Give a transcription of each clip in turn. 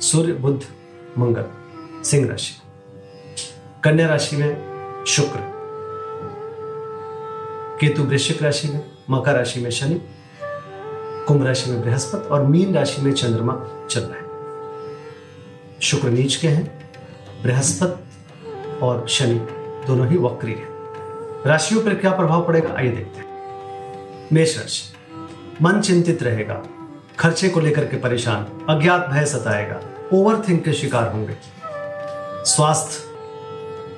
सूर्य, बुध, मंगल, सिंह राशि। कन्या राशि में शुक्र। केतु वृश्चिक राशि में, मकर राशि में शनि, कुंभ राशि में बृहस्पति और मीन राशि में चंद्रमा चल रहा है। शुक्र नीच के हैं, बृहस्पति और शनि दोनों ही वक्री हैं। राशियों पर क्या प्रभाव पड़ेगा? आइए देखते हैं। मेष राशि। मन चिंतित रहेगा, खर्चे को लेकर के परेशान, अज्ञात भय सताएगा ओवर थिंक के शिकार होंगे। स्वास्थ्य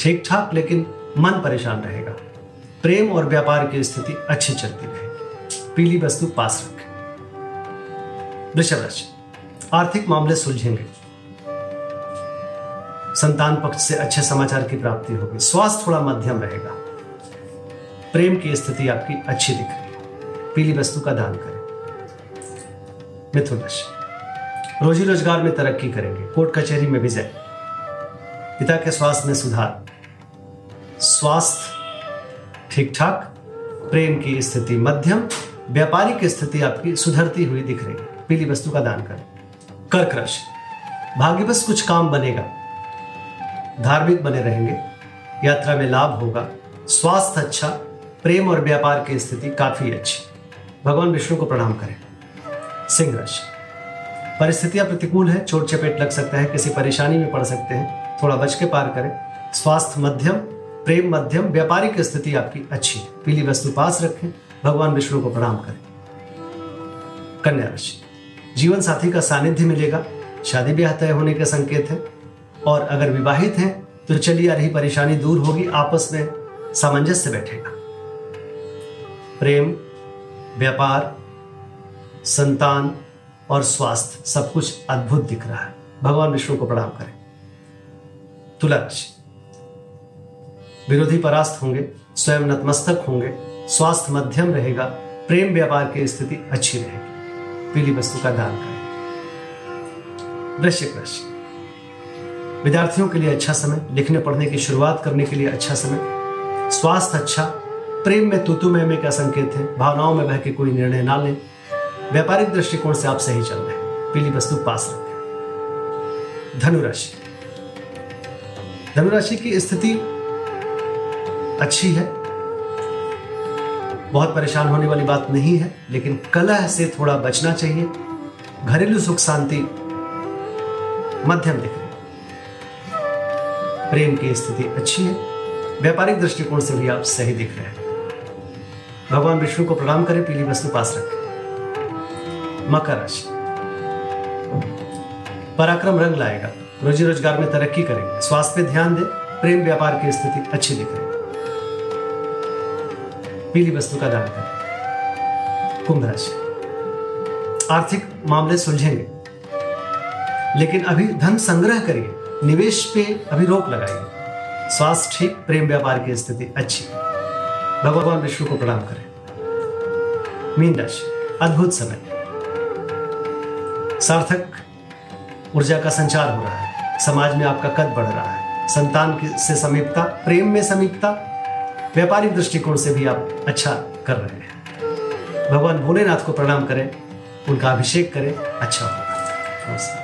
ठीक ठाक लेकिन मन परेशान रहेगा। प्रेम और व्यापार की स्थिति अच्छी चलती रहेगी। पीली वस्तु पास रखें। वृषभ राशि, आर्थिक मामले सुलझेंगे। संतान पक्ष से अच्छे समाचार की प्राप्ति होगी। स्वास्थ्य थोड़ा मध्यम रहेगा। प्रेम की स्थिति आपकी अच्छी दिख रही है। पीली वस्तु का दान करें। मिथुन राशि रोजी रोज़गार में तरक्की करेंगे। कोर्ट कचहरी में विजय। पिता के स्वास्थ्य में सुधार। स्वास्थ्य ठीक ठाक प्रेम की स्थिति मध्यम व्यापारिक स्थिति आपकी सुधरती हुई दिख रही पीली वस्तु का दान करें। कर्क राशि भाग्यवश कुछ काम बनेगा। धार्मिक बने रहेंगे। यात्रा में लाभ होगा। स्वास्थ्य अच्छा प्रेम और व्यापार की स्थिति काफ़ी अच्छी। भगवान विष्णु को प्रणाम करें। सिंह राशि परिस्थितियाँ प्रतिकूल है, चोट चपेट लग सकता है, किसी परेशानी में पड़ सकते हैं। थोड़ा बच के पार करें। स्वास्थ्य मध्यम, प्रेम मध्यम, व्यापारिक स्थिति आपकी अच्छी है। पीली वस्तु पास रखें, भगवान विष्णु को प्रणाम करें। कन्या राशि। जीवन साथी का सानिध्य मिलेगा। शादी ब्याह तय होने के संकेत है। और अगर विवाहित हैं तो चली आ रही परेशानी दूर होगी, आपस में सामंजस्य बैठेगा। प्रेम, व्यापार, संतान और स्वास्थ्य, सब कुछ अद्भुत दिख रहा है। भगवान विष्णु को प्रणाम करें। तुला विरोधी परास्त होंगे, स्वयं नतमस्तक होंगे, स्वास्थ्य मध्यम रहेगा, प्रेम व्यापार की स्थिति अच्छी रहेगी। पीली वस्तु का दान करें। वृश्चिक राशि, विद्यार्थियों के लिए अच्छा समय, लिखने पढ़ने की शुरुआत करने के लिए अच्छा समय, स्वास्थ्य अच्छा प्रेम में तुतु में का संकेत है, भावनाओं में बह के कोई निर्णय ना लें। व्यापारिक दृष्टिकोण से आप सही चल रहे हैं। पीली वस्तु पास रखें। धनुराशि। धनुराशि की स्थिति अच्छी है। बहुत परेशान होने वाली बात नहीं है, लेकिन कलह से थोड़ा बचना चाहिए। घरेलू सुख शांति मध्यम दिख। रही प्रेम की स्थिति अच्छी है। व्यापारिक दृष्टिकोण से भी आप सही दिख रहे हैं। भगवान विष्णु को प्रणाम करें, पीली वस्तु पास रखें। मकर राशि। पराक्रम रंग लाएगा। रोजी रोज़गार में तरक्की करेंगे। स्वास्थ्य पे ध्यान दें। प्रेम व्यापार की स्थिति अच्छी दिख रही पीली वस्तु का दान करें। कुंभ राशि। आर्थिक मामले सुलझेंगे। लेकिन अभी धन संग्रह करिए। निवेश पे अभी रोक लगाइए। स्वास्थ्य ठीक, प्रेम व्यापार की स्थिति अच्छी। भगवान विष्णु को प्रणाम करें। मीन राशि। अद्भुत समय। सार्थक ऊर्जा का संचार हो रहा है। समाज में आपका कद बढ़ रहा है। संतान से समीपता, प्रेम में समीपता, व्यापारिक दृष्टिकोण से भी आप अच्छा कर रहे हैं। भगवान भोलेनाथ को प्रणाम करें, उनका अभिषेक करें अच्छा होगा। नमस्कार।